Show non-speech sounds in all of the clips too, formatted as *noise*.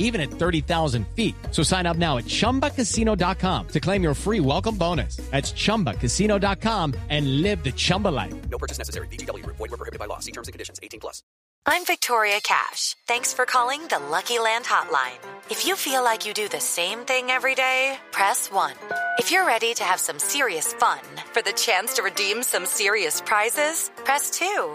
even at 30,000 feet. So sign up now at ChumbaCasino.com to claim your free welcome bonus. That's ChumbaCasino.com and live the Chumba life. No purchase necessary. VGW Group. Void were prohibited by law. See terms and conditions. 18 plus. I'm Victoria Cash. Thanks for calling the Lucky Land Hotline. If you feel like you do the same thing every day, press 1. If you're ready to have some serious fun for the chance to redeem some serious prizes, press 2.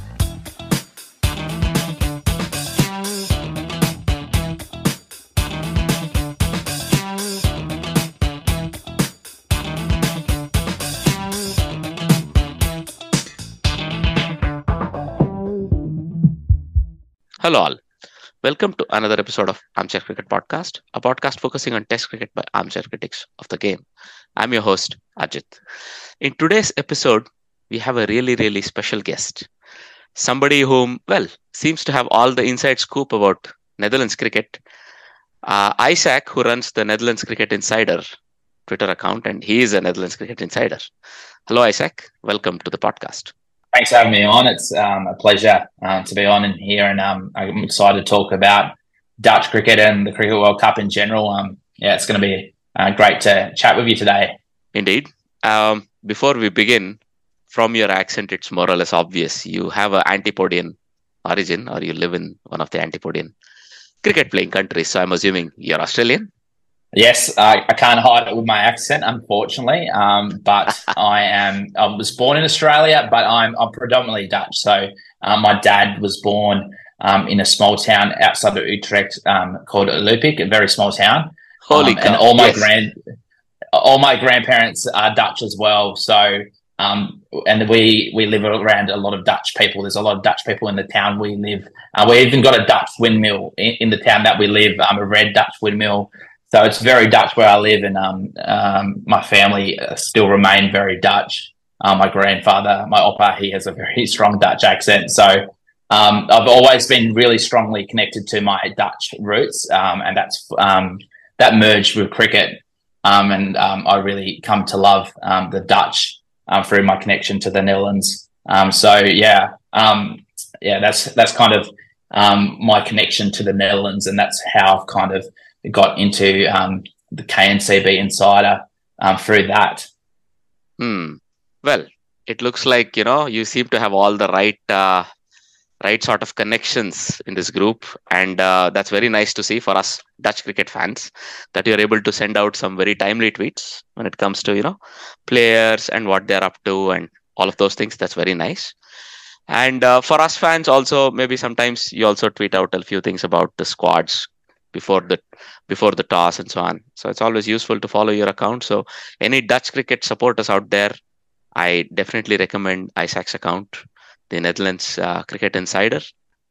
Hello, all. Welcome to another episode of Armchair Cricket Podcast, a podcast focusing on Test cricket by armchair critics of the game. I'm your host, Ajit. In today's episode, we have a really, really special guest. Somebody whom, well, seems to have all the inside scoop about Netherlands cricket. Uh, Isaac, who runs the Netherlands Cricket Insider Twitter account, and he is a Netherlands Cricket Insider. Hello, Isaac. Welcome to the podcast. Thanks for having me on. It's um, a pleasure uh, to be on in here, and um, I'm excited to talk about Dutch cricket and the Cricket World Cup in general. Um, yeah, it's going to be uh, great to chat with you today. Indeed. Um, before we begin, from your accent, it's more or less obvious you have an Antipodean origin, or you live in one of the Antipodean cricket playing countries. So I'm assuming you're Australian. Yes, I, I can't hide it with my accent, unfortunately. Um, but *laughs* I am. I was born in Australia, but I'm I'm predominantly Dutch. So um, my dad was born um, in a small town outside of Utrecht um, called Lopik, a very small town. Holy Um, cow! And all my yes. grand, all my grandparents are Dutch as well. So um, and we we live around a lot of Dutch people. There's a lot of Dutch people in the town we live. Uh, we even got a Dutch windmill in, in the town that we live. Um, a red Dutch windmill. So it's very Dutch where I live, and um, um, my family uh, still remain very Dutch. Uh, my grandfather, my opa, he has a very *laughs* strong Dutch accent. So um, I've always been really strongly connected to my Dutch roots, um, and that's um, that merged with cricket, um, and I really come to love the Dutch um, through my connection to the Netherlands. So yeah, yeah, that's that's kind of my connection to the Netherlands, and that's how I've kind of got into um, the KNCB Insider um, through that. Hmm. Well, it looks like you know you seem to have all the right, uh, right sort of connections in this group, and uh, that's very nice to see for us Dutch cricket fans that you're able to send out some very timely tweets when it comes to you know players and what they're up to and all of those things. That's very nice. And uh, for us fans, also maybe sometimes you also tweet out a few things about the squads before the before the toss and so on. So it's always useful to follow your account. So any Dutch cricket supporters out there, I definitely recommend Isaac's account, the Netherlands uh, Cricket Insider.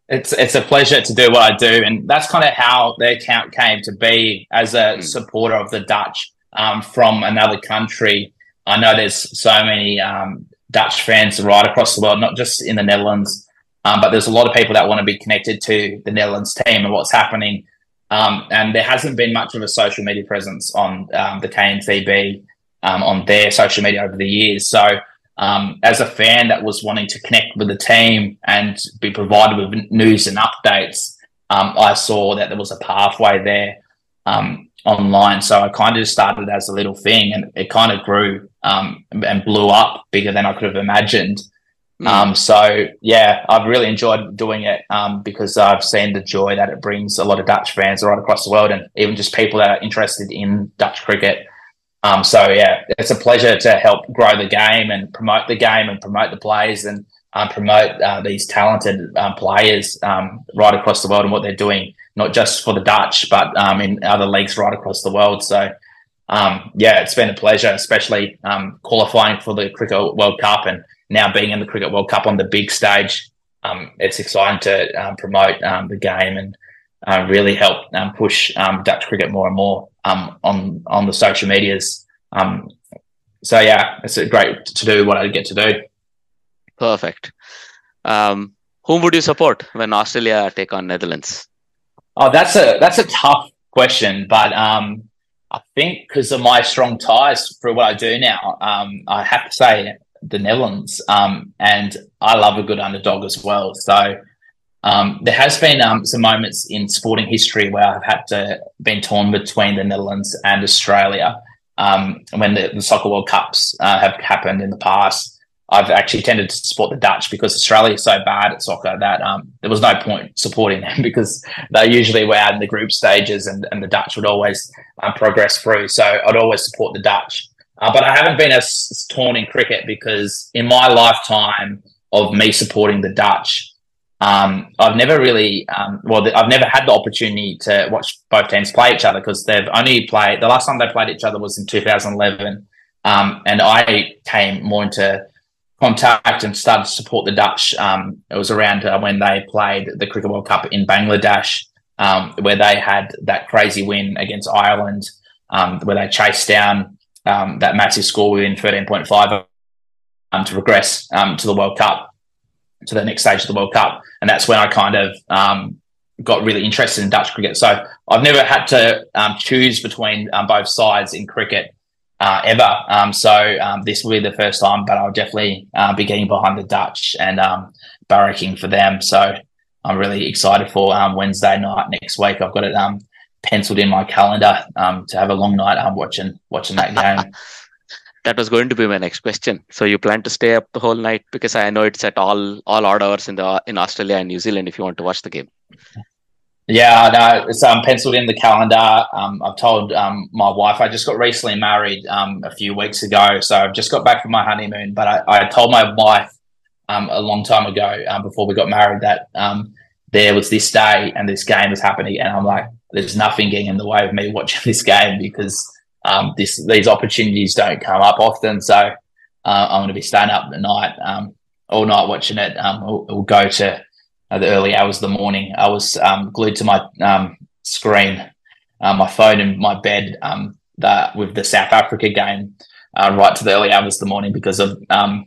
It's it's a pleasure to do what I do, and that's kind of how the account came to be as a Mm. supporter of the Dutch um, from another country. I know there's so many um, Dutch fans right across the world, not just in the Netherlands, um, but there's a lot of people that want to be connected to the Netherlands team and what's happening. Um, and there hasn't been much of a social media presence on um, the KNCB um, on their social media over the years. So um, as a fan that was wanting to connect with the team and be provided with news and updates, um, I saw that there was a pathway there um, online. So I kind of started as a little thing, and it kind of grew and blew up bigger than I could have imagined. Mm. Um, so yeah, I've really enjoyed doing it um, because I've seen the joy that it brings a lot of Dutch fans right across the world, and even just people that are interested in Dutch cricket. Um, so yeah, it's a pleasure to help grow the game and promote the game and promote the players and um, promote uh, these talented um, players um, right across the world and what they're doing, not just for the Dutch, but um, in other leagues right across the world. So um, yeah, it's been a pleasure, especially um, qualifying for the Cricket World Cup and now being in the Cricket World Cup on the big stage. it's exciting to promote the game and uh, really help push Dutch cricket more and more on on the social medias. so yeah, it's great to do what I get to do. Perfect. Um, whom would you support when Australia take on Netherlands? Oh, that's a that's a tough question, but um, I think because of my strong ties for what I do now, um, I have to say the Netherlands, um, and I love a good underdog as well. So um, there has been um, some moments in sporting history where I've had to been torn between the Netherlands and Australia um, when the, the, soccer World Cups uh, have happened in the past. I've actually tended to support the Dutch because Australia is so bad at soccer that um, there was no point supporting them *laughs* because they usually were out in the group stages and, and the Dutch would always um, progress through. So I'd always support the Dutch. Uh, but I haven't been as torn in cricket because in my lifetime of me supporting the Dutch, um, I've never really, um, well, I've never had the opportunity to watch both teams play each other because they've only played, the last time they played each other was in 2011. Um, and I came more into contact and started to support the Dutch. Um, it was around uh, when they played the Cricket World Cup in Bangladesh, um, where they had that crazy win against Ireland, um, where they chased down um, that massive score within 13.5 um, to progress um, to the World Cup, to the next stage of the World Cup. And that's when I kind of um, got really interested in Dutch cricket. So I've never had to choose between both sides in cricket uh, ever. Um, so um, this will be the first time, but I'll definitely uh, be getting behind the Dutch and um, barracking for them. So I'm really excited for um, Wednesday night next week. I've got it um, penciled in my calendar um, to have a long night um, watching watching that game. *laughs* that was going to be my next question. So you plan to stay up the whole night because I know it's at all all odd hours in the in Australia and New Zealand if you want to watch the game. Yeah, no, it's um, penciled in the calendar. Um, I've told um, my wife I just got recently married um, a few weeks ago, so I've just got back from my honeymoon. But I, I told my wife um, a long time ago um, before we got married that there was this day and this game was happening, and I'm like, there's nothing getting in the way of me watching *laughs* this game because this these opportunities don't come up often. So uh, I'm going to be staying up at night all night watching it. We'll, we'll go to uh, the early hours of the morning. I was um, glued to my um, screen, uh, my phone, and my bed um, that with the South Africa game uh, right to the early hours of the morning because of um,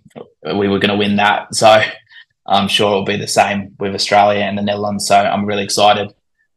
we were going to win that. So I'm sure it'll be the same with Australia and the Netherlands. So I'm really excited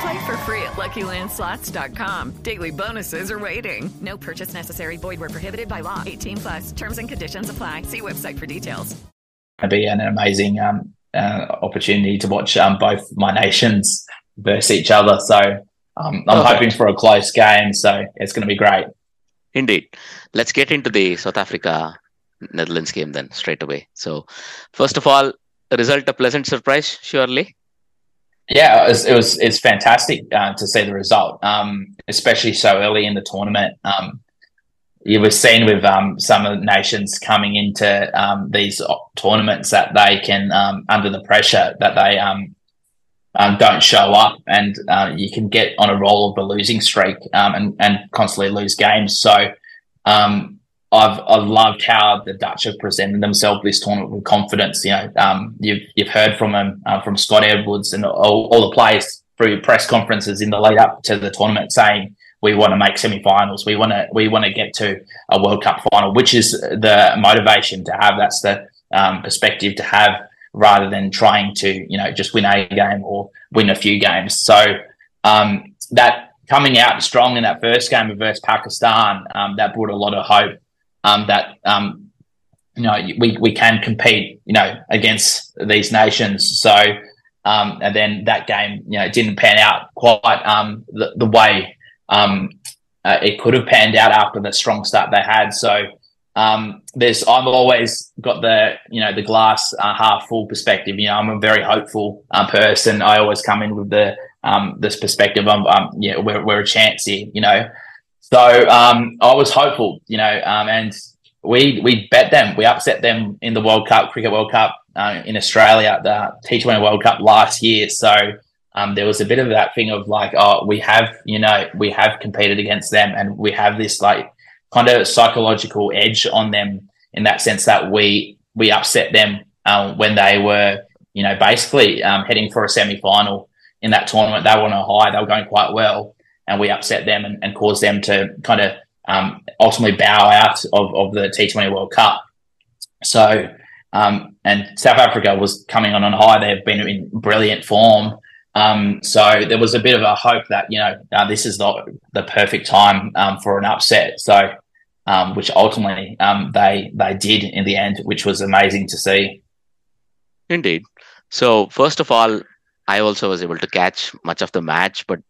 Play for free at LuckyLandSlots.com. Daily bonuses are waiting. No purchase necessary. Void where prohibited by law. 18 plus. Terms and conditions apply. See website for details. It'd be an amazing um, uh, opportunity to watch um, both my nations versus each other. So um, I'm okay. hoping for a close game, so it's going to be great. Indeed. Let's get into the South Africa Netherlands game then straight away. So, first of all, the result a pleasant surprise, surely. Yeah, it was. It was it's fantastic uh, to see the result, um, especially so early in the tournament. Um, you were seen with um, some of the nations coming into um, these tournaments that they can, um, under the pressure, that they um, don't show up, and uh, you can get on a roll of a losing streak and and constantly lose games. So um, I've I've loved how the Dutch have presented themselves this tournament with confidence. You know, um, you've you've heard from them uh, from Scott Edwards and all, all, the players through press conferences in the lead up to the tournament saying we want to make semi-finals. We want to we want to get to a World Cup final, which is the motivation to have. That's the um, perspective to have rather than trying to you know just win a game or win a few games. So um, that coming out strong in that first game versus Pakistan, um, that brought a lot of hope um, that um, you know we we can compete you know against these nations. So um, and then that game you know didn't pan out quite um, the, the way uh, it could have panned out after the strong start they had. So um, there's I've always got the you know the glass uh, half full perspective. You know, I'm a very hopeful uh, person. I always come in with the um, this perspective. I'm, um, yeah, we're, we're a chance here. You know, so um, I was hopeful. You know, um, and we we bet them. We upset them in the World Cup, Cricket World Cup uh, in Australia, the T20 World Cup last year. So. Um, there was a bit of that thing of like, oh, we have, you know, we have competed against them, and we have this like kind of psychological edge on them in that sense that we we upset them um, when they were you know basically um, heading for a semi final in that tournament. They were on a high, they were going quite well, and we upset them and, and caused them to kind of um, ultimately bow out of, of the T20 World Cup. So, um, and South Africa was coming on on high. They've been in brilliant form. Um, so there was a bit of a hope that you know uh, this is the the perfect time um, for an upset. So, um, which ultimately um, they they did in the end, which was amazing to see. Indeed. So first of all, I also was able to catch much of the match, but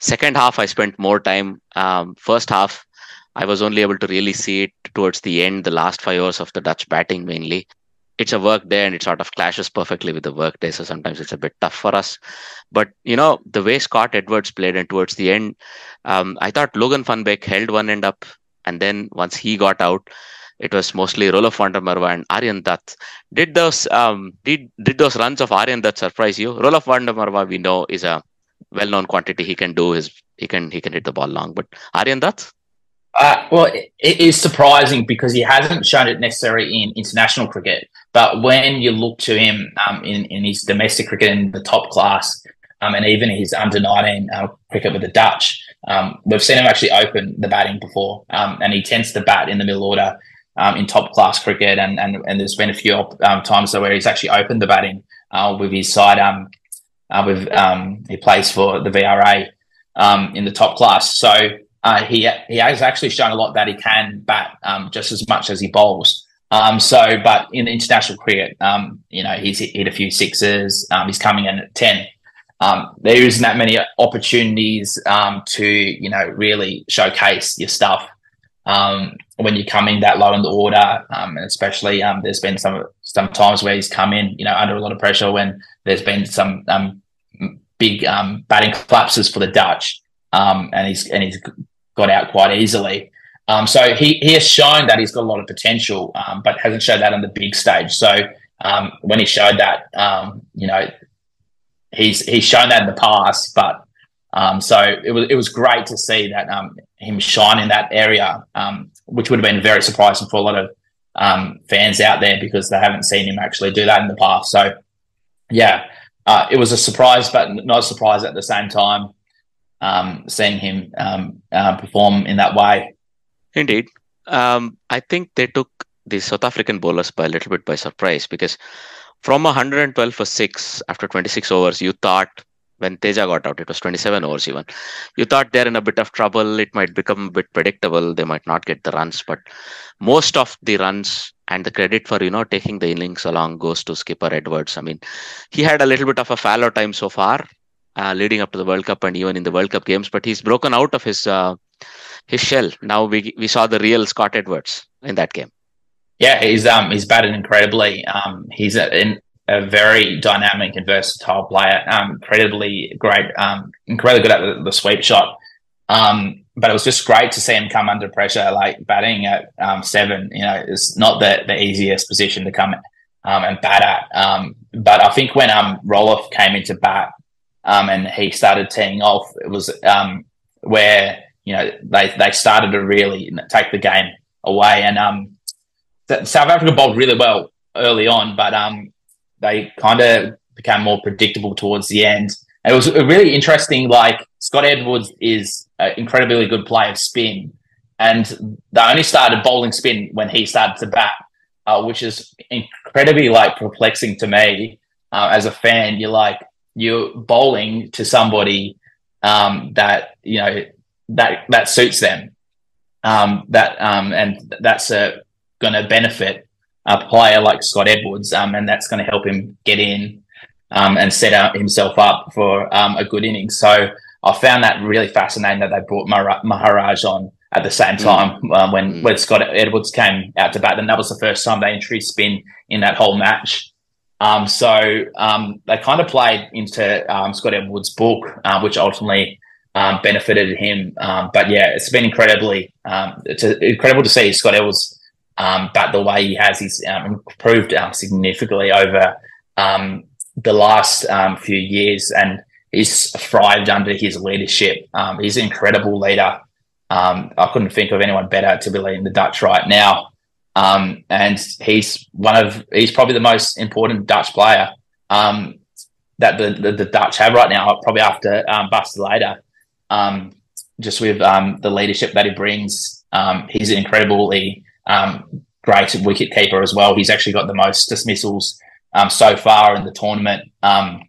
second half I spent more time. Um, first half, I was only able to really see it towards the end, the last five hours of the Dutch batting mainly it's a work day and it sort of clashes perfectly with the work day. So sometimes it's a bit tough for us. But, you know, the way Scott Edwards played and towards the end, um, I thought Logan van Beek held one end up. And then once he got out, it was mostly Roelof van der Merwe and Aryan Dutt. Did those um, did did those runs of Aryan Dutt surprise you? Roelof van der Merwe we know is a well-known quantity. He can do his he can he can hit the ball long, but Aryan Dutt. Uh, well, it, it is surprising because he hasn't shown it necessarily in international cricket. But when you look to him um, in, in his domestic cricket in the top class, um, and even his under 19 uh, cricket with the Dutch, um, we've seen him actually open the batting before. Um, and he tends to bat in the middle order um, in top class cricket. And, and, and there's been a few um, times where he's actually opened the batting uh, with his side. Uh, with he plays for the VRA in the top class. So uh, he he has actually shown a lot that he can bat just as much as he bowls. Um, so, but in international cricket, um, you know, he's hit, hit a few sixes. Um, he's coming in at 10. Um, there isn't that many opportunities um, to, you know, really showcase your stuff um, when you're coming that low in the order. and especially there's been some some times where he's come in, you know, under a lot of pressure when there's been some big batting collapses for the Dutch, and he's and he's got out quite easily. Um, so he, he has shown that he's got a lot of potential, um, but hasn't showed that on the big stage. So um, when he showed that, um, you know, he's he's shown that in the past. But um, so it was it was great to see that um, him shine in that area, which would have been very surprising for a lot of fans out there because they haven't seen him actually do that in the past. So yeah, uh, it was a surprise, but not a surprise at the same time. seeing him uh, perform in that way. Indeed. Um, I think they took the South African bowlers by a little bit by surprise because from 112 for six after 26 overs, you thought when Teja got out, it was 27 overs even. You thought they're in a bit of trouble. It might become a bit predictable. They might not get the runs, but most of the runs and the credit for you know taking the innings along goes to skipper Edwards. I mean, he had a little bit of a fallow time so far, uh, leading up to the World Cup and even in the World Cup games, but he's broken out of his uh, his shell. Now we we saw the real Scott Edwards in that game. Yeah, he's um he's batted incredibly. Um, he's a, a very dynamic and versatile player. Um, incredibly great. Um, incredibly good at the, the sweep shot. Um, but it was just great to see him come under pressure, like batting at um, seven. You know, it's not the the easiest position to come um, and bat at. Um, but I think when um Roelof came into bat, um, and he started teeing off, it was where you know, they they started to really take the game away. And South Africa bowled really well early on, but um, they kind of became more predictable towards the end. And it was really interesting. Like Scott Edwards is an incredibly good player of spin, and they only started bowling spin when he started to bat, uh, which is incredibly like perplexing to me uh, as a fan. You're like you're bowling to somebody um, that you know that that suits them, um, that um, and that's uh, going to benefit a player like Scott Edwards, um, and that's going to help him get in um, and set out himself up for um, a good inning. So I found that really fascinating that they brought Maharaj on at the same mm. time mm. uh, when, when Scott Edwards came out to bat. And that was the first time they introduced spin in that whole match. Um, so um, they kind of played into um, Scott Edwards' book, uh, which ultimately um, benefited him. Um, but yeah, it's been incredibly um, it's incredible to see Scott Edwards bat the way he has. He's improved significantly over the last few years, and he's thrived under his leadership. he's an incredible leader. I couldn't think of anyone better to be leading the Dutch right now. Um, and he's one of he's probably the most important Dutch player um, that the, the, the Dutch have right now, probably after um, Later, Um, just with um, the leadership that he brings, um, he's incredibly um, great wicket keeper as well. He's actually got the most dismissals um, so far in the tournament. Um,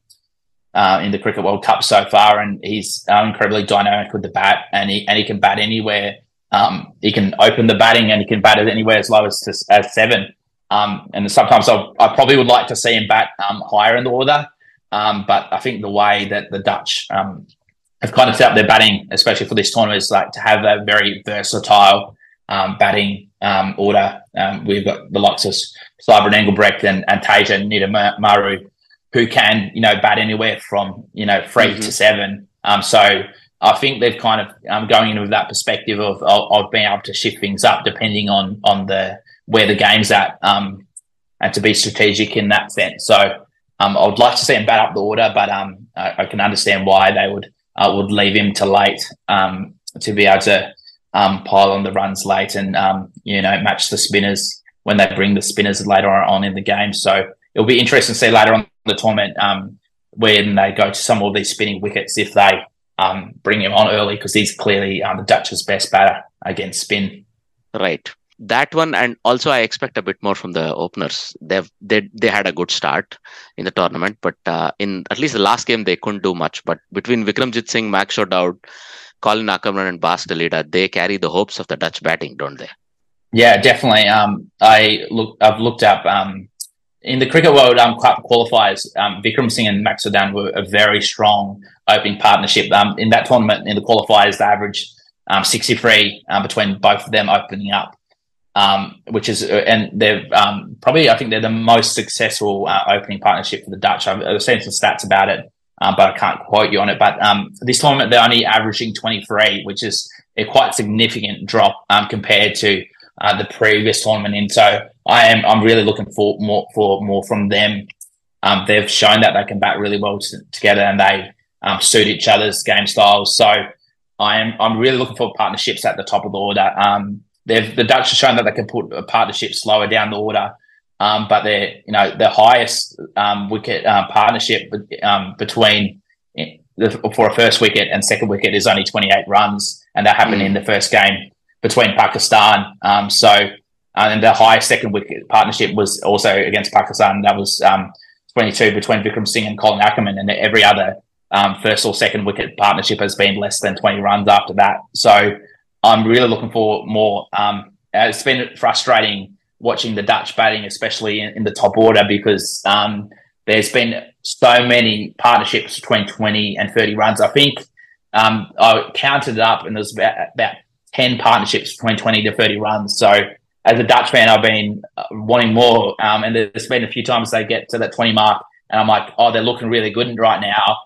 uh, in the Cricket World Cup so far, and he's uh, incredibly dynamic with the bat, and he and he can bat anywhere um, he can open the batting and he can bat it anywhere as low as to, as seven. Um, and sometimes I'll, i probably would like to see him bat um, higher in the order. But I think the way that the Dutch have kind of set up their batting, especially for this tournament, is like to have a very versatile um, order. we've got the likes of Sybrand Engelbrecht and, and Teja Nidamanuru, who can, you know, bat anywhere from, you know, 3 mm-hmm. to seven. so I think they've kind of um, going in with that perspective of, of, of being able to shift things up depending on on the where the game's at, um, and to be strategic in that sense. So um, I would like to see him bat up the order, but um, I, I, can understand why they would uh, would leave him to late um, to be able to um, pile on the runs late and um, you know match the spinners when they bring the spinners later on in the game. So it'll be interesting to see later on the tournament um, when they go to some of these spinning wickets if they um, bring him on early because he's clearly um, the Dutch's best batter against spin. Right. That one, and also I expect a bit more from the openers. They've they they had a good start in the tournament, but uh, in at least the last game they couldn't do much. But between Vikramjit Singh, Max O'Dowd, Colin Ackermann, and Bas de Leede, they carry the hopes of the Dutch batting, don't they? Yeah, definitely. Um, I look, I've looked up um, in the cricket world um, qualifiers. Um, Vikram Singh and Max O'Dowd were a very strong opening partnership. Um, in that tournament, in the qualifiers, they averaged um, 63 um, between both of them opening up, um, which is, uh, and they're um, probably, I think they're the most successful uh, opening partnership for the Dutch. I've, I've seen some stats about it, um, but I can't quote you on it. But this tournament, they're only averaging 23, which is a quite significant drop compared to uh, the previous tournament. And so I am, I'm really looking for more, for more from them. they've shown that they can bat really well t- together and they, um, suit each other's game styles. So I am I'm really looking for partnerships at the top of the order. Um, they've the Dutch have shown that they can put a partnership slower down the order, um, but they're you know the highest um, wicket uh, partnership um, between eh, the, for a first wicket and second wicket is only 28 runs, and that happened mm. in the first game between Pakistan. Um, so uh, and the highest second wicket partnership was also against Pakistan. That was um, 22 between Vikram Singh and Colin Ackermann, and every other um, first or second wicket partnership has been less than 20 runs after that. So I'm really looking for more. Um, it's been frustrating watching the Dutch batting, especially in, in the top order, because um, there's been so many partnerships between 20 and 30 runs. I think um, I counted it up and there's about, about 10 partnerships between 20 to 30 runs. So as a Dutch fan, I've been uh, wanting more. Um, and there's been a few times they get to that 20 mark and I'm like, oh, they're looking really good right now.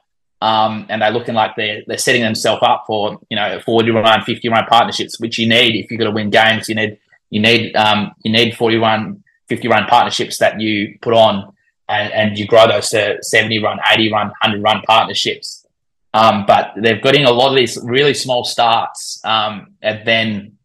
Um, and they're looking like they're they're setting themselves up for you know 40 run, 50 run partnerships, which you need if you're going to win games. You need you need um, you need 40 run, 50 run partnerships that you put on, and, and you grow those to 70 run, 80 run, 100 run partnerships. Um, but they're getting a lot of these really small starts um, and then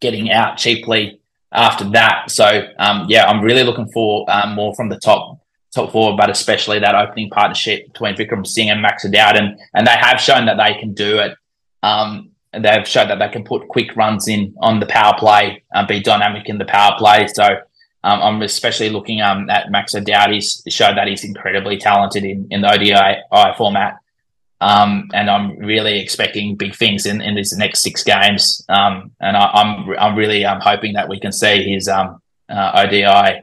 getting out cheaply after that. So um, yeah, I'm really looking for um, more from the top top four, but especially that opening partnership between Vikram Singh and Max O'Dowd. And, and they have shown that they can do it. Um, they've showed that they can put quick runs in on the power play, uh, be dynamic in the power play. So um, I'm especially looking um, at Max O'Dowd. He's showed that he's incredibly talented in, in the ODI format. Um, and I'm really expecting big things in, in these next six games. Um, and I, am I'm, I'm really um, hoping that we can see his um, uh, ODI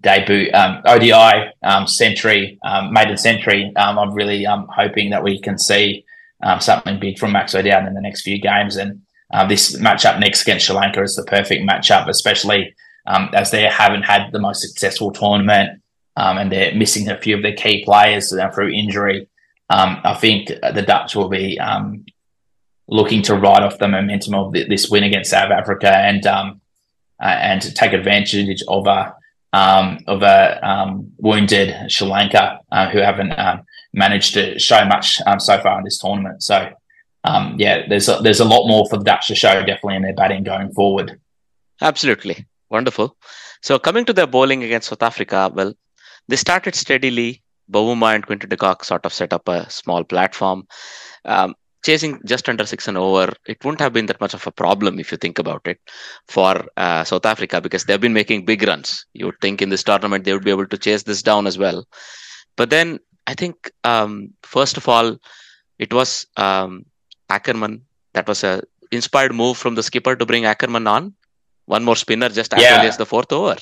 debut, ODI century, maiden century. I'm really hoping that we can see um, something big from Max O'Dowd in the next few games. And uh, this matchup next against Sri Lanka is the perfect matchup, especially um, as they haven't had the most successful tournament um, and they're missing a few of their key players uh, through injury. Um, I think the Dutch will be um, looking to ride off the momentum of this win against South Africa and uh, and to take advantage of a um, of a um, wounded Sri Lanka uh, who haven't um, managed to show much um, so far in this tournament. So, um, yeah, there's a, there's a lot more for the Dutch to show definitely in their batting going forward. Absolutely wonderful. So coming to their bowling against South Africa, well, they started steadily. Bavuma and Quinton de Kock sort of set up a small platform. Um, chasing just under six and over, it wouldn't have been that much of a problem if you think about it for uh, South Africa because they've been making big runs. You would think in this tournament they would be able to chase this down as well. But then I think, um, first of all, it was um, Ackermann. That was a inspired move from the skipper to bring Ackermann on. One more spinner just as yeah. as the fourth over.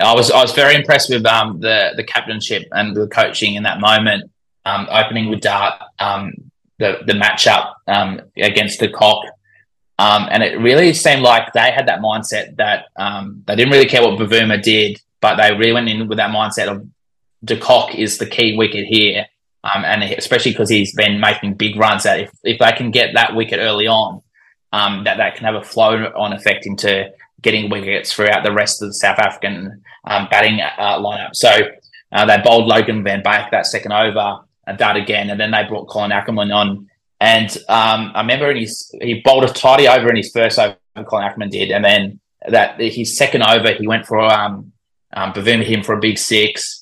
I was I was very impressed with um, the the captainship and the coaching in that moment. Um, opening with Dutt, um, the the matchup um, against the Cock. Um, and it really seemed like they had that mindset that um, they didn't really care what Bavuma did, but they really went in with that mindset of de Kock is the key wicket here. Um, and especially because he's been making big runs, that if, if they can get that wicket early on, um, that that can have a flow on effect into getting wickets throughout the rest of the South African um, batting uh, lineup. So uh, they bowled Logan van Beek that second over that again, and then they brought Colin Ackermann on. And um, I remember his he bowled a tidy over in his first over, Colin Ackermann did, and then that his second over he went for um, um Bavuma him for a big six.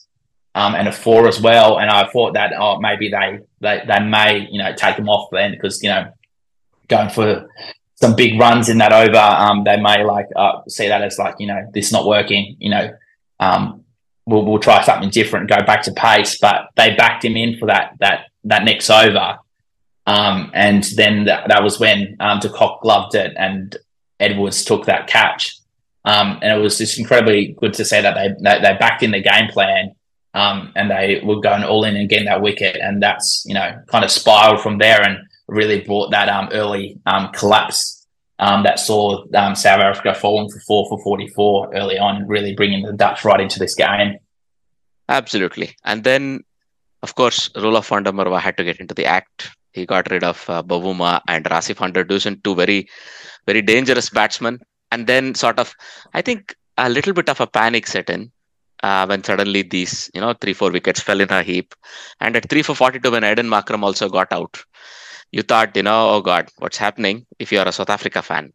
Um, and a four as well, and I thought that oh maybe they they, they may you know take him off then because you know going for some big runs in that over, um, they may like uh, see that as like you know this not working. You know, um, we'll, we'll try something different, go back to pace. But they backed him in for that that that next over, um, and then th- that was when um, de Kock gloved it and Edwards took that catch. Um, and it was just incredibly good to see that they they, they backed in the game plan um, and they were going all in and getting that wicket, and that's you know kind of spiraled from there and really brought that um, early um, collapse um, that saw um, South Africa falling for four for 44 early on, really bringing the Dutch right into this game. Absolutely. And then, of course, Roelof van der Merwe had to get into the act. He got rid of uh, Bavuma and Rassie van der Dussen, two very, very dangerous batsmen. And then, sort of, I think a little bit of a panic set in uh, when suddenly these, you know, three, four wickets fell in a heap. And at three for 42, when Eden Markram also got out, you thought, you know, oh God, what's happening if you're a South Africa fan?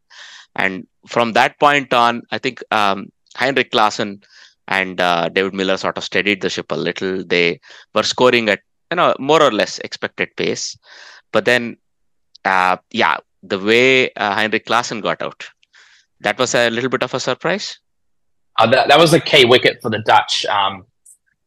And from that point on, I think um, Heinrich Klaasen and uh, David Miller sort of steadied the ship a little. They were scoring at, you know, more or less expected pace. But then, uh, yeah, the way uh, Heinrich Klaasen got out, that was a little bit of a surprise. Uh, that, that was the key wicket for the Dutch. Um,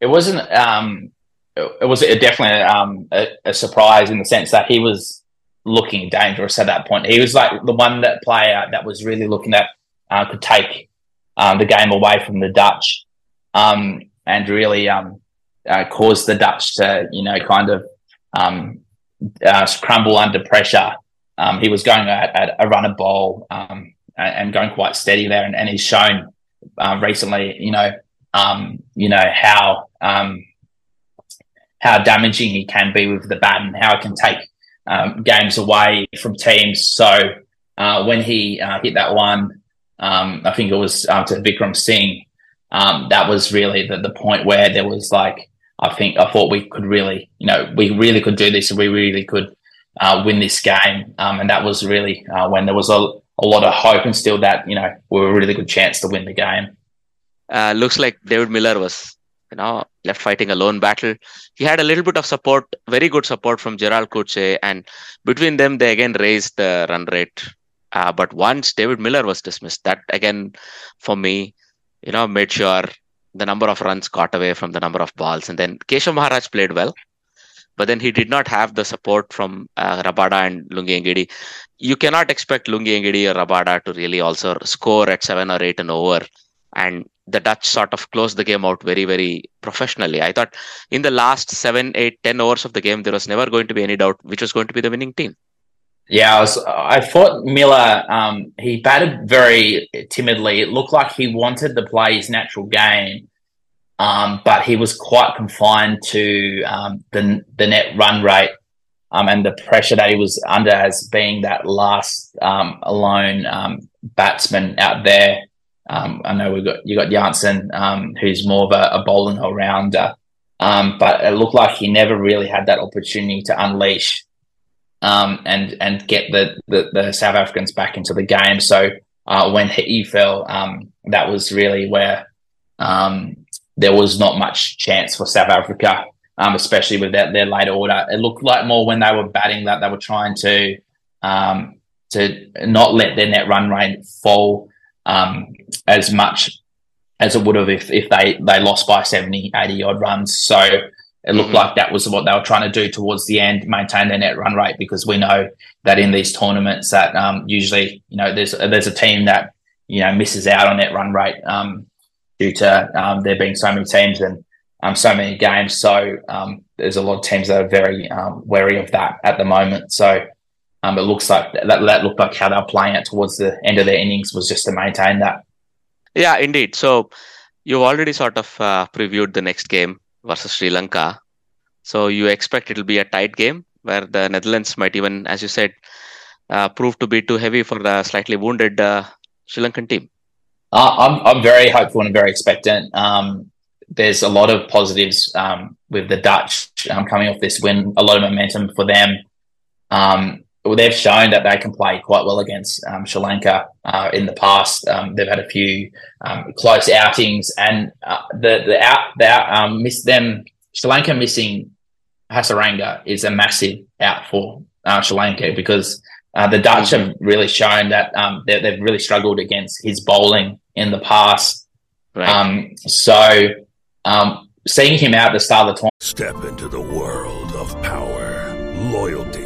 it wasn't um, it was definitely um, a, a, surprise in the sense that he was looking dangerous at that point. He was like the one that player that was really looking at uh, could take um, the game away from the Dutch um, and really um, uh, cause the Dutch to you know kind of um, uh, crumble under pressure. Um, he was going at, at a runner um, and going quite steady there, and, and he's shown uh, recently, you know, you know how how damaging he can be with the bat and how it can take um, games away from teams. So uh, when he uh, hit that one, um, I think it was uh, to Vikram Singh. Um, that was really the, the point where there was like, I think I thought we could really, you know, we really could do this and we really could uh, win this game. Um, and that was really uh, when there was a, a lot of hope and still that, you know, we were a really good chance to win the game. Uh, looks like David Miller was you know, left fighting a lone battle. He had a little bit of support, very good support from Gerald Coetzee, and between them, they again raised the run rate. Uh, but once David Miller was dismissed, that again, for me, you know, made sure the number of runs got away from the number of balls. And then Keshav Maharaj played well, but then he did not have the support from uh, Rabada and Lungi Ngidi. You cannot expect Lungi Ngidi or Rabada to really also score at seven or eight and over. And the Dutch sort of closed the game out very, very professionally. I thought in the last seven, eight, ten hours of the game, there was never going to be any doubt which was going to be the winning team. Yeah, I, was, I thought Miller, um, he batted very timidly. It looked like he wanted to play his natural game, um, but he was quite confined to um, the, the net run rate um, and the pressure that he was under as being that last um, alone um, batsman out there. I know we've got you got Jansen, who's more of a, a bowling all rounder, but it looked like he never really had that opportunity to unleash um, and and get the, the, the South Africans back into the game. So uh, when he fell, um, that was really where um, there was not much chance for South Africa, um, especially with their, their later order. It looked like more when they were batting that they were trying to um, to not let their net run rate fall um, as much as it would have if, if they, they lost by 70, 80 odd runs. So it looked mm-hmm. like that was what they were trying to do towards the end, maintain their net run rate, because we know that in these tournaments that um, usually, you know, there's there's a team that you know misses out on net run rate um, due to um, there being so many teams and um, so many games. So um, there's a lot of teams that are very um, wary of that at the moment. So it looks like that, that looked like how they're playing it towards the end of their innings was just to maintain that. Yeah, indeed. So you've already sort of uh, previewed the next game versus Sri Lanka. So you expect it'll be a tight game where the Netherlands might even, as you said, uh, prove to be too heavy for the slightly wounded uh, Sri Lankan team. Uh, I'm I'm very hopeful and very expectant. Um, there's a lot of positives um, with the Dutch um, coming off this win. A lot of momentum for them. Um, they've shown that they can play quite well against um, Sri Lanka uh, in the past. Um, they've had a few um, close outings, and uh, the the out the out, um, miss them. Sri Lanka missing Hasaranga is a massive out for uh, Sri Lanka because uh, the Dutch have really shown that um, they, have really struggled against his bowling in the past. Right. Um, so seeing him out at the start of the tournament. Step into the world of power, loyalty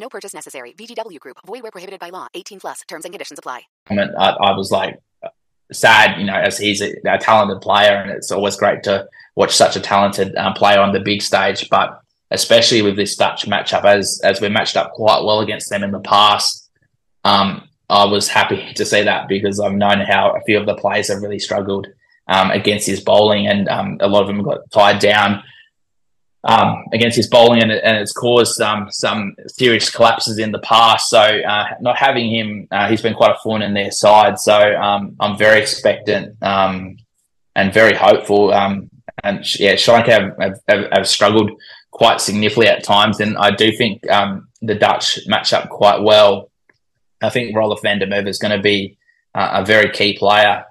No purchase necessary. VGW Group. Void where prohibited by law. 18 plus. Terms and conditions apply. I, mean, I, I was like sad, you know, as he's a, a, talented player, and it's always great to watch such a talented um, player on the big stage. But especially with this Dutch matchup, as as we matched up quite well against them in the past, um, I was happy *laughs* to see that because I've known how a few of the players have really struggled um, against his bowling, and um, a lot of them got tied down um, against his bowling, and, and it's caused um, some serious collapses in the past. So uh, not having him, uh, he's been quite a thorn in their side. So um, I'm very expectant um, and very hopeful. Um, and yeah, Sri Lanka have, have, have, struggled quite significantly at times, and I do think um, the Dutch match up quite well. I think Roelof van der Merwe is going to be uh, a very key player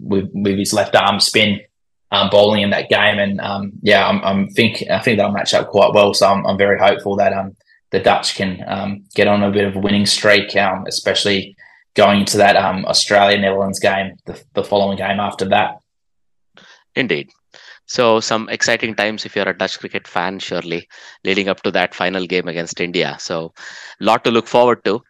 with with his left arm spin um, bowling in that game. And um, yeah, I'm, I'm, think I think they'll match up quite well. So I'm, I'm very hopeful that um, the Dutch can um, get on a bit of a winning streak, um, especially going into that um, Australia Netherlands game, the, the following game after that. Indeed. So some exciting times if you're a Dutch cricket fan, surely leading up to that final game against India. So a lot to look forward to.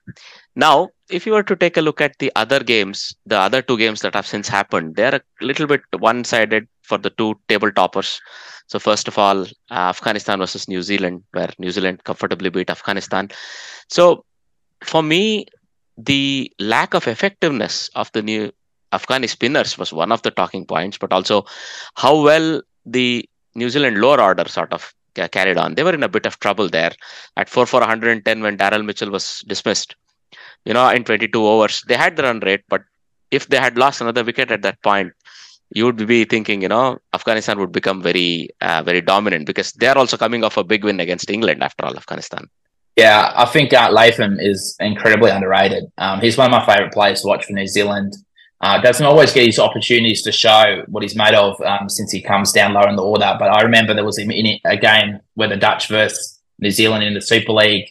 Now, if you were to take a look at the other games, the other two games that have since happened, they're a little bit one-sided for the two table toppers. So first of all, uh, Afghanistan versus New Zealand, where New Zealand comfortably beat Afghanistan. So for me, the lack of effectiveness of the new Afghani spinners was one of the talking points, but also how well the New Zealand lower order sort of carried on. They were in a bit of trouble there at 4 for 110 when Daryl Mitchell was dismissed. You know, in 22 overs, they had the run rate, but if they had lost another wicket at that point, you would be thinking, you know, Afghanistan would become very, uh, very dominant because they are also coming off a big win against England after all, Afghanistan. Yeah, I think uh, Latham is incredibly underrated. Um, he's one of my favourite players to watch for New Zealand. Uh, doesn't always get his opportunities to show what he's made of um, since he comes down lower in the order. But I remember there was a, a game where the Dutch versus New Zealand in the Super League,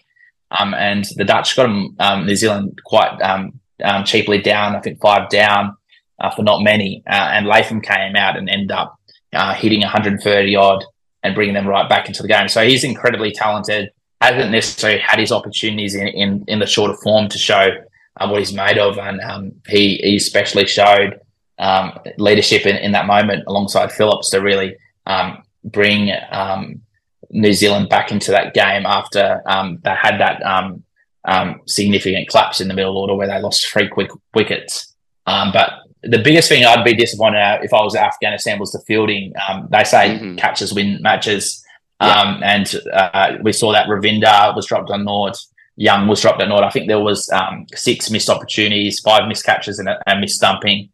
um, and the Dutch got um, New Zealand quite um, um, cheaply down. I think five down uh, for not many. Uh, and Latham came out and ended up uh, hitting 130 odd and bringing them right back into the game. So he's incredibly talented. Hasn't necessarily had his opportunities in, in, in the shorter form to show uh, what he's made of, and um, he, he especially showed um, leadership in, in that moment alongside Phillips to really um, bring um, New Zealand back into that game after um, they had that um, significant collapse in the middle order where they lost three quick wickets. but the biggest thing I'd be disappointed at if I was Afghanistan was the fielding. they say mm-hmm. catches win matches. Yeah. and uh, we saw that Ravindra was dropped on Nord. Young was dropped on Nord. I think there was um, six missed opportunities, five missed catches, and a, a missed stumping.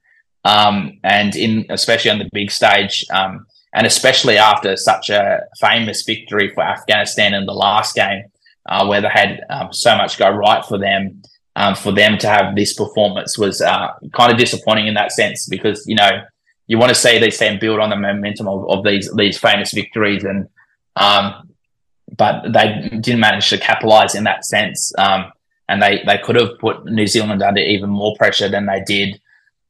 Um, and in especially on the big stage, um, and especially after such a famous victory for Afghanistan in the last game, uh, where they had um, so much go right for them, um, for them to have this performance was uh, kind of disappointing in that sense because you know you want to see these teams build on the momentum of, of these these famous victories and um, but they didn't manage to capitalize in that sense. Um, and they, they could have put New Zealand under even more pressure than they did.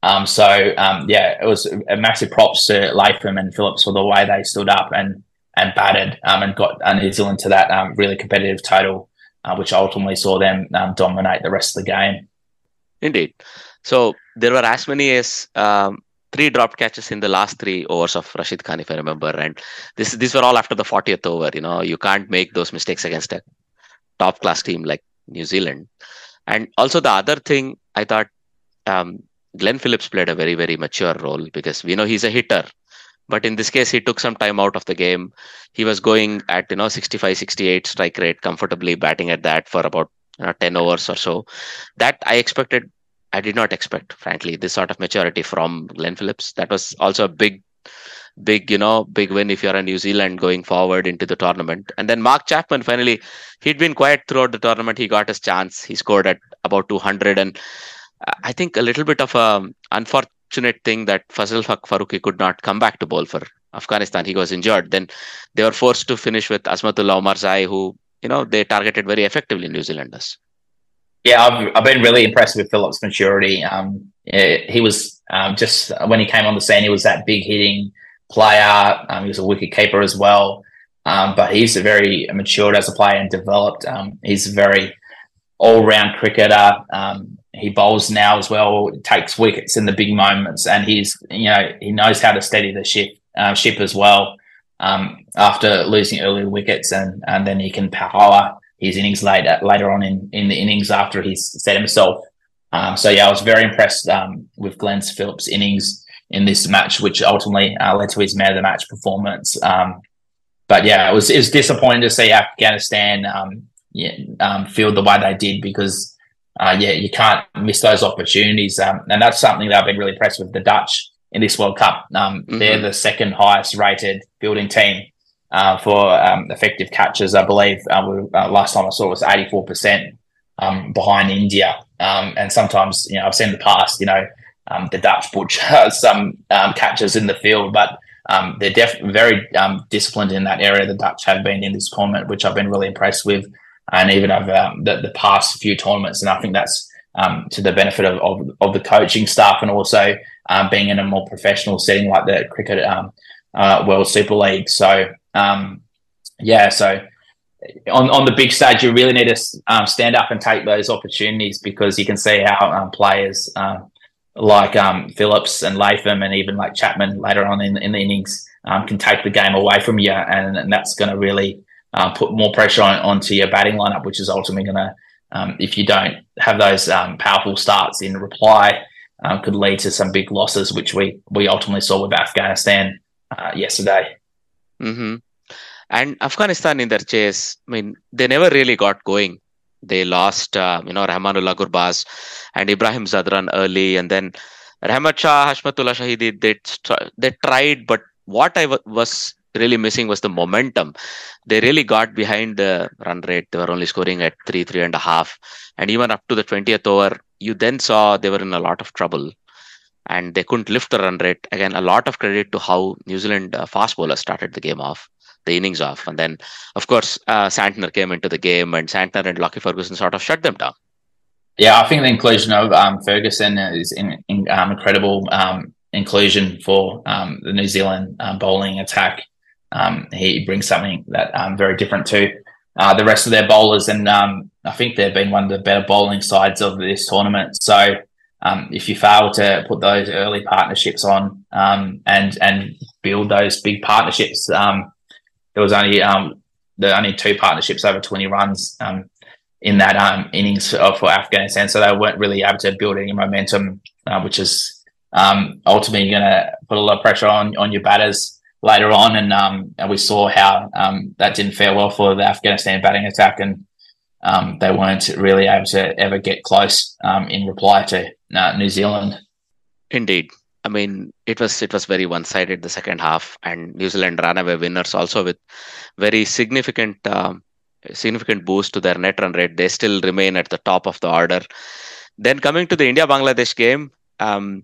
Um, so um, yeah, it was a massive props to Latham and Phillips for the way they stood up and and batted um, and got New Zealand to that um, really competitive total, uh, which ultimately saw them um, dominate the rest of the game. Indeed. So there were as many as um, three dropped catches in the last three overs of Rashid Khan, if I remember. And this these were all after the 40th over. You know, you can't make those mistakes against a top class team like New Zealand. And also the other thing I thought um, Glenn Phillips played a very, very mature role because we know he's a hitter. But in this case, he took some time out of the game. He was going at, you know, 65, 68 strike rate, comfortably batting at that for about you know, 10 overs or so. That I expected I did not expect, frankly, this sort of maturity from Glenn Phillips. That was also a big, big, you know, big win if you're a New Zealand going forward into the tournament. And then Mark Chapman, finally, he'd been quiet throughout the tournament. He got his chance. He scored at about 200. And I think a little bit of a unfortunate thing that Fazil Farooqi could not come back to bowl for Afghanistan. He was injured. Then they were forced to finish with Azmatullah Omarzai, who, you know, they targeted very effectively New Zealanders. Yeah, I've, I've been really impressed with Phillips' maturity. Um, he was um, just when he came on the scene, he was that big hitting player. Um, he was a wicket keeper as well. Um, but he's a very matured as a player and developed. Um, he's a very all round cricketer. Um, he bowls now as well, takes wickets in the big moments, and he's you know he knows how to steady the ship uh, ship as well. after losing early wickets, and and then he can power his innings later later on in, in the innings after he's set himself. Um, so yeah, I was very impressed um, with Glenn Phillips' innings in this match, which ultimately uh, led to his man of the match performance. Um, but yeah, it was it was disappointing to see Afghanistan um, yeah, um, field the way they did because uh, yeah, you can't miss those opportunities, um, and that's something that I've been really impressed with the Dutch in this World Cup. Mm-hmm. They're the second highest rated fielding team uh, for um, effective catches. I believe uh, we, uh, last time I saw it was 84% um, behind India. Um, and sometimes, you know, I've seen in the past, you know, um, the Dutch butcher *laughs* some um, catches in the field, but um, they're def- very disciplined in that area. The Dutch have been in this tournament, which I've been really impressed with, and even over the, the, past few tournaments. And I think that's to the benefit of, of, of, the coaching staff and also being in a more professional setting like the cricket uh, World Super League. So um, yeah, so on, on the big stage, you really need to um, stand up and take those opportunities because you can see how um, players um, like um, Phillips and Latham and even like Chapman later on in, in the innings um, can take the game away from you, and, and that's going to really uh, put more pressure on, onto your batting lineup, which is ultimately going to, um, if you don't have those powerful starts in reply, could lead to some big losses, which we we ultimately saw with Afghanistan uh, yesterday. Mm-hmm. And Afghanistan in their chase, I mean, they never really got going. They lost, uh, you know, Rahmanullah Gurbaz and Ibrahim Zadran early, and then Rahmat Shah, Hashmatullah Shahidi, they, they tried, but what I w- was really missing was the momentum. They really got behind the run rate. They were only scoring at three, three and a half. And even up to the 20th over, you then saw they were in a lot of trouble and they couldn't lift the run rate. Again, a lot of credit to how New Zealand uh, fast bowlers started the game off, the innings off. And then, of course, uh, Santner came into the game and Santner and Lockie Ferguson sort of shut them down. Yeah, I think the inclusion of um, Ferguson is in, in, um, incredible um, inclusion for um, the New Zealand um, bowling attack. Um, he brings something that um, very different to uh, the rest of their bowlers, and um, I think they've been one of the better bowling sides of this tournament. So um, if you fail to put those early partnerships on um, and and build those big partnerships, um, there was only the only two partnerships over twenty runs in that innings for Afghanistan, so they weren't really able to build any momentum, uh, which is ultimately going to put a lot of pressure on on your batters later on, and um, and we saw how um, that didn't fare well for the Afghanistan batting attack, and um, they weren't really able to ever get close um, in reply to uh, New Zealand. Indeed, I mean it was it was very one sided the second half, and New Zealand ran away winners also with very significant. Um, significant boost to their net run rate they still remain at the top of the order then coming to the india bangladesh game um,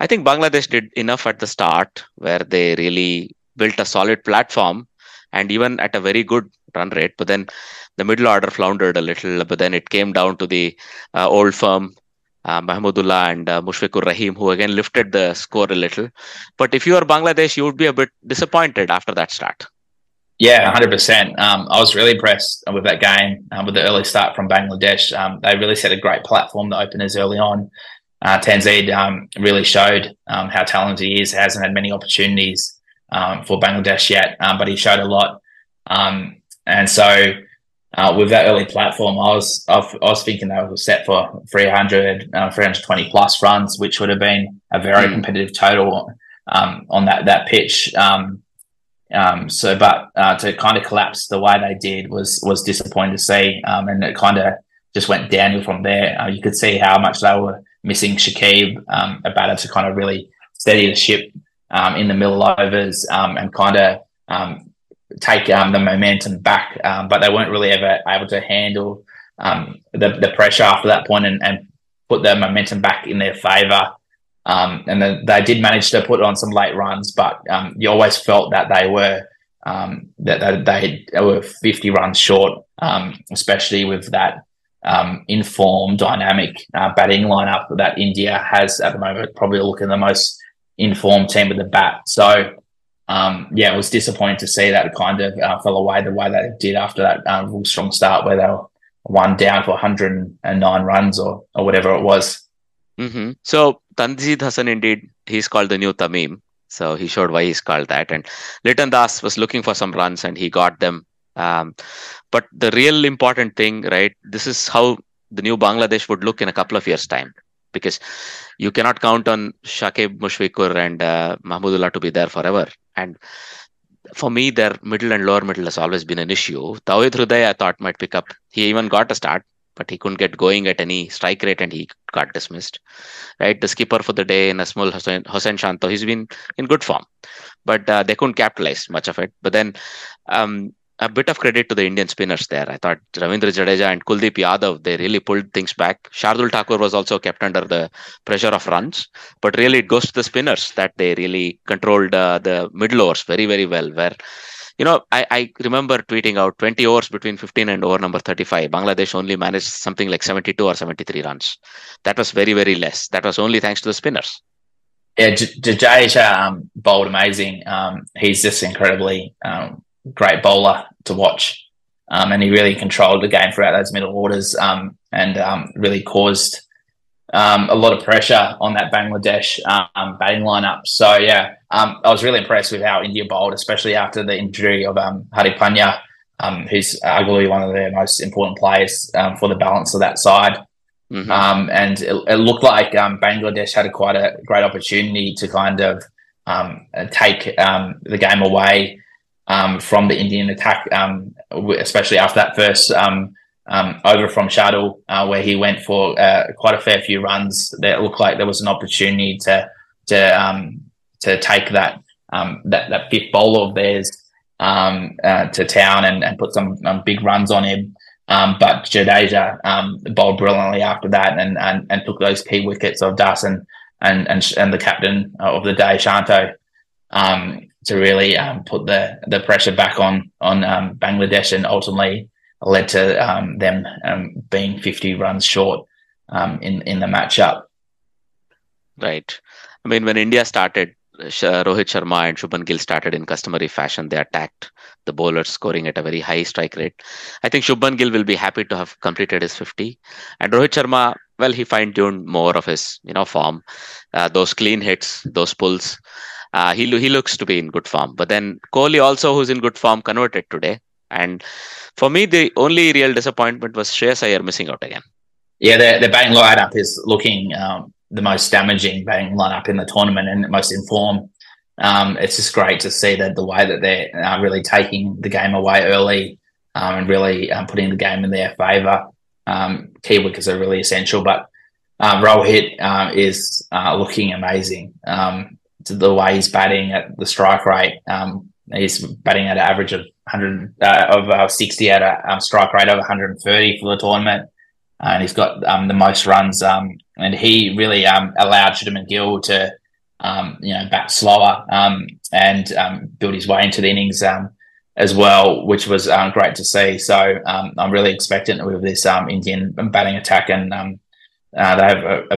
I think Bangladesh did enough at the start where they really built a solid platform and even at a very good run rate. But then the middle order floundered a little. But then it came down to the uh, old firm, uh, Mahmudullah and uh, Mushfiqur Rahim, who again lifted the score a little. But if you are Bangladesh, you would be a bit disappointed after that start. Yeah, 100%. Um, I was really impressed with that game, um, with the early start from Bangladesh. Um, they really set a great platform, the openers early on uh, Tanzid um, really showed um, how talented he is. Hasn't had many opportunities um, for Bangladesh yet, um, but he showed a lot. Um, and so, uh, with that early platform, I was I was thinking they were set for 300, uh, 320 plus runs, which would have been a very mm. competitive total um, on that that pitch. so, but uh, to kind of collapse the way they did was was disappointing to see, and it kind of just went downhill from there. Uh, you could see how much they were missing Shakib, um, a batter to kind of really steady the ship um, in the middle overs um, and kind of um, take um, the momentum back. Um, but they weren't really ever able to handle the, the pressure after that point and, and put the momentum back in their favour. and then they did manage to put on some late runs, but you always felt that they were that they, they, were 50 runs short, especially with that um, informed, dynamic uh, batting lineup that India has at the moment. Probably looking the most informed team with the bat. So, um, yeah, it was disappointing to see that kind of uh, fell away the way that it did after that um, real strong start where they were one down for 109 runs or, or whatever it was. Mm-hmm. So, Tanzid Hasan, indeed, he's called the new Tamim. So he showed why he's called that. And Liton Das was looking for some runs and he got them. Um, but the real important thing, right? This is how the new Bangladesh would look in a couple of years' time, because you cannot count on Shakib Mushfiqur and uh, Mahmudullah to be there forever. And for me, their middle and lower middle has always been an issue. Tawhid Hriday, I thought might pick up. He even got a start, but he couldn't get going at any strike rate and he got dismissed. Right, the skipper for the day, Nazmul Hossain, Hossain Shanto, he's been in good form, but uh, they couldn't capitalize much of it. But then um, a bit of credit to the Indian spinners there. I thought Ravindra Jadeja and Kuldeep Yadav, they really pulled things back. Shardul Thakur was also kept under the pressure of runs, but really it goes to the spinners that they really controlled uh, the middle overs very, very well. Where, you know, I, I remember tweeting out 20 overs between 15 and over number 35. Bangladesh only managed something like 72 or 73 runs. That was very, very less. That was only thanks to the spinners. Yeah, Jadeja um, bowled amazing. Um, he's just incredibly um, great bowler to watch. Um, and he really controlled the game throughout those middle orders um, and um, really caused um, a lot of pressure on that Bangladesh um, batting lineup. So, yeah, um, I was really impressed with how India bowled, especially after the injury of um, Hardik Pandya, who's arguably one of their most important players for the balance of that side. Mm-hmm. and it, it, looked like Bangladesh had a quite a great opportunity to kind of take the game away um, from the Indian attack, um, especially after that first um, um, over from Shardul, uh, where he went for uh, quite a fair few runs. That looked like there was an opportunity to to um, to take that that that fifth bowler of theirs uh, to town and, and put some big runs on him. Um, but Jadeja um, bowled brilliantly after that and, and and took those key wickets of Das and and and, and the captain of the day, Shanto, um, to really um, put the the pressure back on on um, Bangladesh and ultimately led to um, them um, being 50 runs short um, in in the matchup. Right. I mean, when India started, Rohit Sharma and Shubman Gill started in customary fashion. They attacked the bowlers, scoring at a very high strike rate. I think Shubman Gill will be happy to have completed his 50, and Rohit Sharma, well, he fine tuned more of his you know form, uh, those clean hits, those pulls. Uh, he he looks to be in good form. But then Kohli also, who's in good form, converted today. And for me, the only real disappointment was Shreyas Iyer missing out again. Yeah, the the batting lineup is looking um, the most damaging batting lineup in the tournament and most informed. Um, it's just great to see that the way that they're uh, really taking the game away early um, and really um, putting the game in their favour. Um, key wickets are really essential, but uh, Rohit uh, is uh, looking amazing. Um, the way he's batting at the strike rate, um, he's batting at an average of 100 uh, of uh, 60 at a um, strike rate of 130 for the tournament, and he's got um, the most runs. Um, and he really um, allowed Shubman Gill to, um, you know, bat slower and build his way into the innings as well, which was great to see. So I'm really expectant with this Indian batting attack, and uh, they have a, a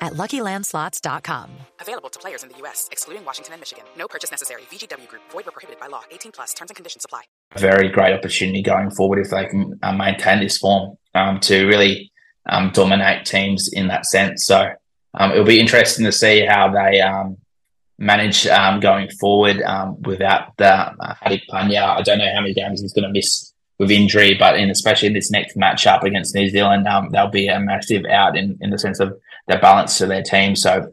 at LuckyLandSlots.com. Available to players in the U.S., excluding Washington and Michigan. No purchase necessary. VGW Group. Void where prohibited by law. 18 plus. Terms and conditions apply. Very great opportunity going forward if they can uh, maintain this form um, to really um, dominate teams in that sense. So um, it'll be interesting to see how they um, manage um, going forward um, without the uh, Hardik Pandya. I don't know how many games he's going to miss with injury, but in especially in this next matchup against New Zealand, um, they'll be a massive out in, in the sense of balance to their team. So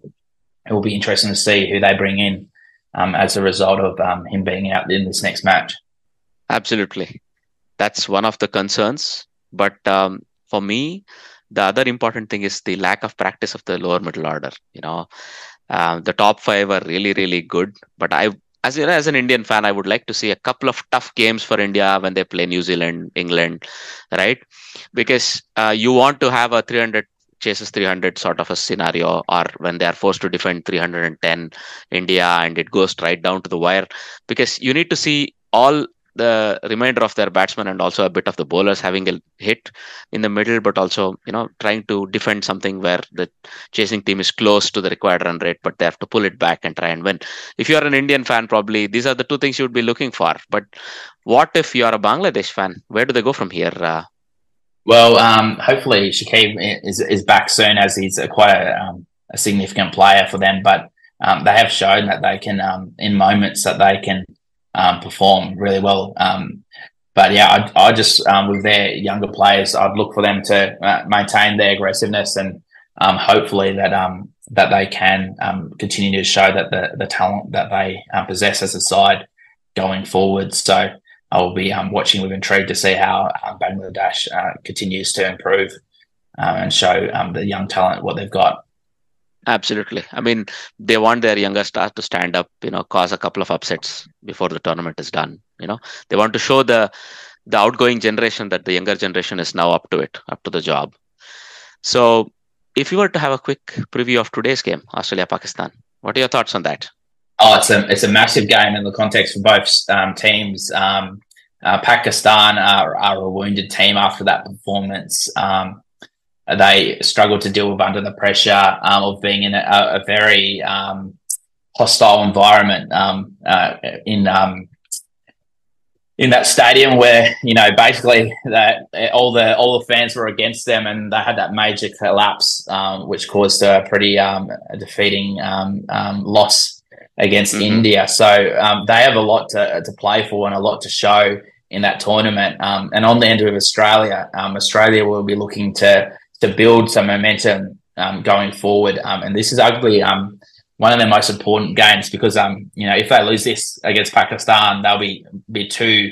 it will be interesting to see who they bring in um, as a result of um, him being out in this next match. Absolutely, that's one of the concerns. But um, for me, the other important thing is the lack of practice of the lower middle order. You know, uh, the top five are really really good, but I as you know, as an Indian fan, I would like to see a couple of tough games for India when they play New Zealand, England, right? Because uh, you want to have a 300 chases 300 sort of a scenario, or when they are forced to defend 310 India and it goes right down to the wire, because you need to see all the remainder of their batsmen and also a bit of the bowlers having a hit in the middle, but also you know trying to defend something where the chasing team is close to the required run rate, but they have to pull it back and try and win. If you are an Indian fan, probably these are the two things you would be looking for. But what if you are a Bangladesh fan? Where do they go from here? Uh, well, um, hopefully Shakib is is back soon, as he's a, quite a, um, a significant player for them. But um, they have shown that they can, um, in moments, that they can um, perform really well. Um, but yeah, I, I just with their younger players, I'd look for them to uh, maintain their aggressiveness and hopefully that that they can continue to show that the the talent that they possess as a side going forward. So I will be watching with intrigue to see how Bangladesh uh, continues to improve uh, and show the young talent what they've got. Absolutely. I mean, they want their younger stars to stand up, you know, cause a couple of upsets before the tournament is done. You know, they want to show the the outgoing generation that the younger generation is now up to it, up to the job. So, if you were to have a quick preview of today's game, Australia Pakistan, what are your thoughts on that? Oh, it's a it's a massive game in the context for both um, teams. Um, uh, Pakistan are, are, a wounded team after that performance. Um, they struggle to deal with under the pressure um, of being in a, a very um, hostile environment um, uh, in in that stadium where you know basically that all the all the fans were against them and they had that major collapse um, which caused a pretty um, defeating um loss against mm-hmm. India so um, they have a lot to, to play for and a lot to show in that tournament um, and on the end of Australia Australia will be looking to to build some momentum going forward and this is ugly one of their most important games because um you know if they lose this against Pakistan they'll be be two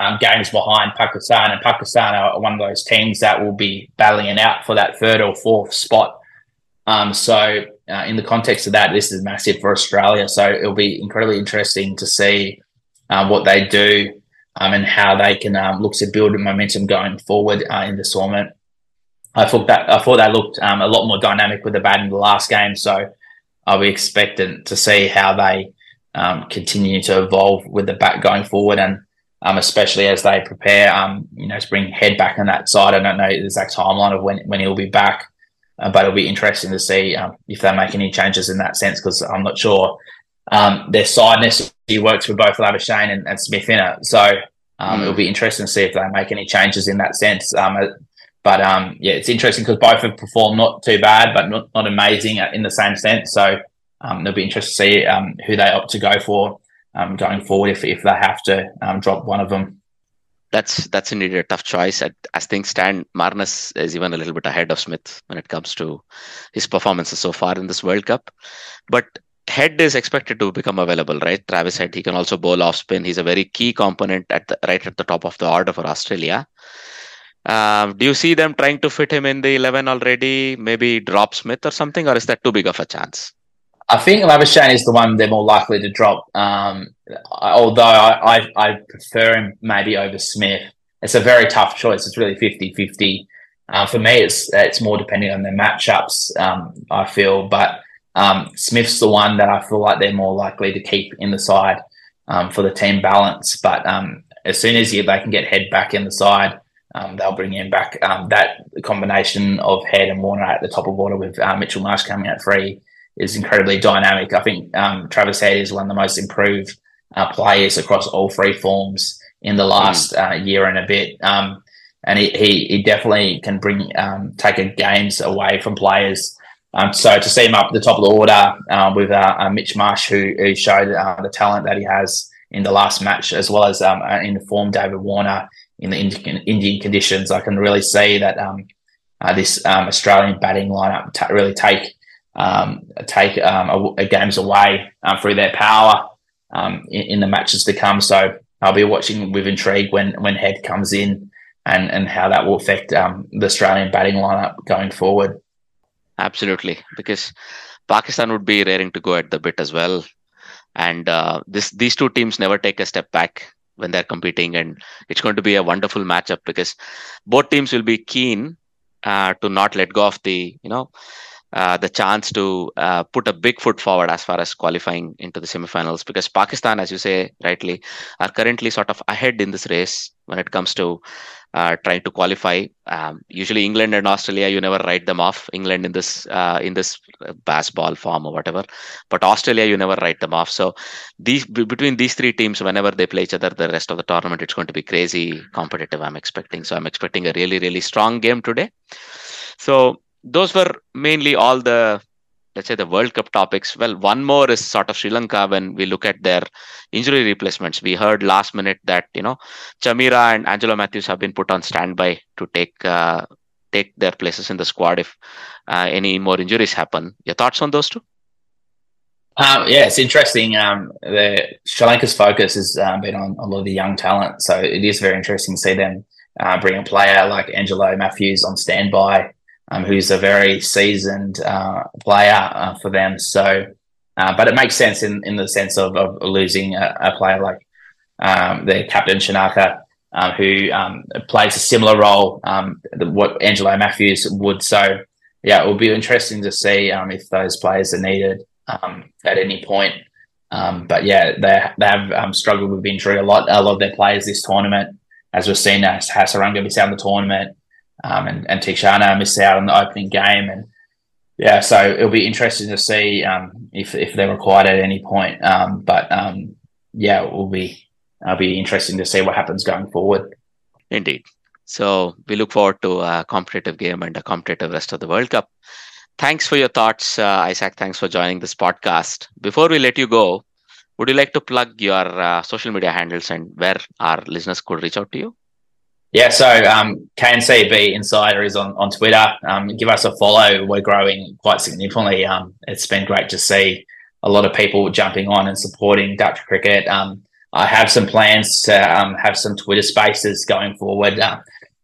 um, games behind Pakistan and Pakistan are one of those teams that will be battling it out for that third or fourth spot. Um, so uh, in the context of that, this is massive for Australia. So it'll be incredibly interesting to see uh, what they do um, and how they can um, look to build momentum going forward uh, in the tournament. I thought that I thought they looked um, a lot more dynamic with the bat in the last game. So I'll be expectant to see how they um, continue to evolve with the bat going forward, and um, especially as they prepare, um, you know, to bring Head back on that side. I don't know the exact timeline of when when he'll be back, uh, but it'll be interesting to see um, if they make any changes in that sense because I'm not sure um, their side necessarily works for both Labuschagne and, and Smith in it. So mm. it'll be interesting to see if they make any changes in that sense. Uh, but um, yeah, it's interesting because both have performed not too bad, but not, not amazing in the same sense. So um, it'll be interesting to see um, who they opt to go for um, going forward if, if they have to um, drop one of them. That's that's indeed a tough choice. As things stand, Marnus is even a little bit ahead of Smith when it comes to his performances so far in this World Cup. But Head is expected to become available, right? Travis Head, he can also bowl off spin. He's a very key component at the, right at the top of the order for Australia. Um, do you see them trying to fit him in the 11 already? Maybe drop Smith or something, or is that too big of a chance? I think Labuschagne is the one they're more likely to drop. Um, although I, I, I, prefer him maybe over Smith. It's a very tough choice. It's really 50 50. Uh, for me, it's it's more depending on their matchups, um, I feel. But um, Smith's the one that I feel like they're more likely to keep in the side um, for the team balance. But um, as soon as you, they can get head back in the side, um, they'll bring him back. That combination of Head and Warner at the top of order with uh, Mitchell Marsh coming out three is incredibly dynamic. I think um, Travis Head is one of the most improved uh, players across all three forms in the last mm. uh, year and a bit. Um, and he, he, he, definitely can bring um, take games away from players. Um, so to see him up at the top of the order uh, with uh, Mitch Marsh, who, who showed uh, the talent that he has in the last match, as well as um, in the form David Warner in the Indian conditions, I can really see that um, uh, this um, Australian batting lineup t- really take um, take um, a, a games away um, through their power um, in, in, the matches to come. So I'll be watching with intrigue when when Head comes in and and how that will affect um, the Australian batting lineup going forward. Absolutely, because Pakistan would be raring to go at the bit as well, and uh, this these two teams never take a step back when they're competing and it's going to be a wonderful matchup because both teams will be keen uh, to not let go of the you know uh, the chance to uh, put a big foot forward as far as qualifying into the semifinals because Pakistan, as you say rightly, are currently sort of ahead in this race when it comes to uh, trying to qualify. Um, usually, England and Australia, you never write them off. England in this uh, in this Bazball form or whatever, but Australia, you never write them off. So these between these three teams, whenever they play each other, the rest of the tournament, it's going to be crazy competitive. I'm expecting. So I'm expecting a really really strong game today. So those were mainly all the let's say the World Cup topics. Well, one more is sort of Sri Lanka when we look at their injury replacements. We heard last minute that you know Chamira and Angelo Mathews have been put on standby to take uh, take their places in the squad if uh, any more injuries happen. Your thoughts on those two? Um, yeah, it's interesting. Um, the Sri Lanka's focus has uh, been on a lot of the young talent, so it is very interesting to see them uh, bring a player like Angelo Mathews on standby um, who's a very seasoned uh, player uh, for them. So, uh, but it makes sense in, in the sense of, of losing a, a player like um, the captain Shanaka, uh, who um, plays a similar role um, what Angelo Mathews would. So, yeah, it will be interesting to see um, if those players are needed um, at any point. but yeah, they they have struggled with injury a lot. A lot of their players this tournament, as we've seen, as Hasaranga missed out the tournament um, and, and Theekshana missed out on the opening game. And yeah, so it'll be interesting to see um, if, if they're required at any point. Um, but um, yeah, it will be it'll be interesting to see what happens going forward. Indeed. So we look forward to a competitive game and a competitive rest of the World Cup. Thanks for your thoughts, uh, Isaac. Thanks for joining this podcast. Before we let you go, would you like to plug your uh, social media handles and where our listeners could reach out to you? Yeah, so um, KNCB Insider is on, on Twitter. Um, give us a follow. We're growing quite significantly. Um, it's been great to see a lot of people jumping on and supporting Dutch cricket. Um, I have some plans to um, have some Twitter spaces going forward uh,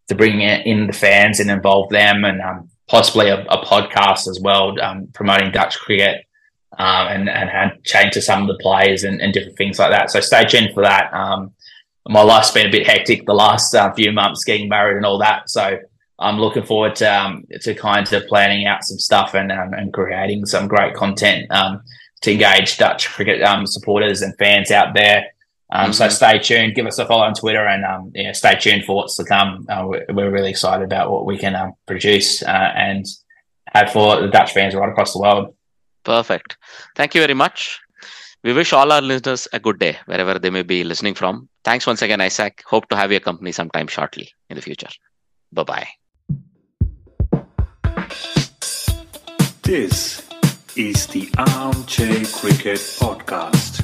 to bring in the fans and involve them, and um, possibly a, a, podcast as well, promoting Dutch cricket and and change to some of the players and, and, different things like that. So stay tuned for that my life's been a bit hectic the last uh, few months, getting married and all that. So I'm looking forward to um, to kind of planning out some stuff and um, and creating some great content um, to engage Dutch cricket um, supporters and fans out there. Um, mm-hmm. So stay tuned. Give us a follow on Twitter and um, yeah, stay tuned for what's to come. Uh, we're, we're, really excited about what we can produce uh, and have for the Dutch fans right across the world. Perfect. Thank you very much. We wish all our listeners a good day wherever they may be listening from. Thanks once again, Isaac. Hope to have your company sometime shortly in the future. Bye bye. This is the Armchair Cricket Podcast.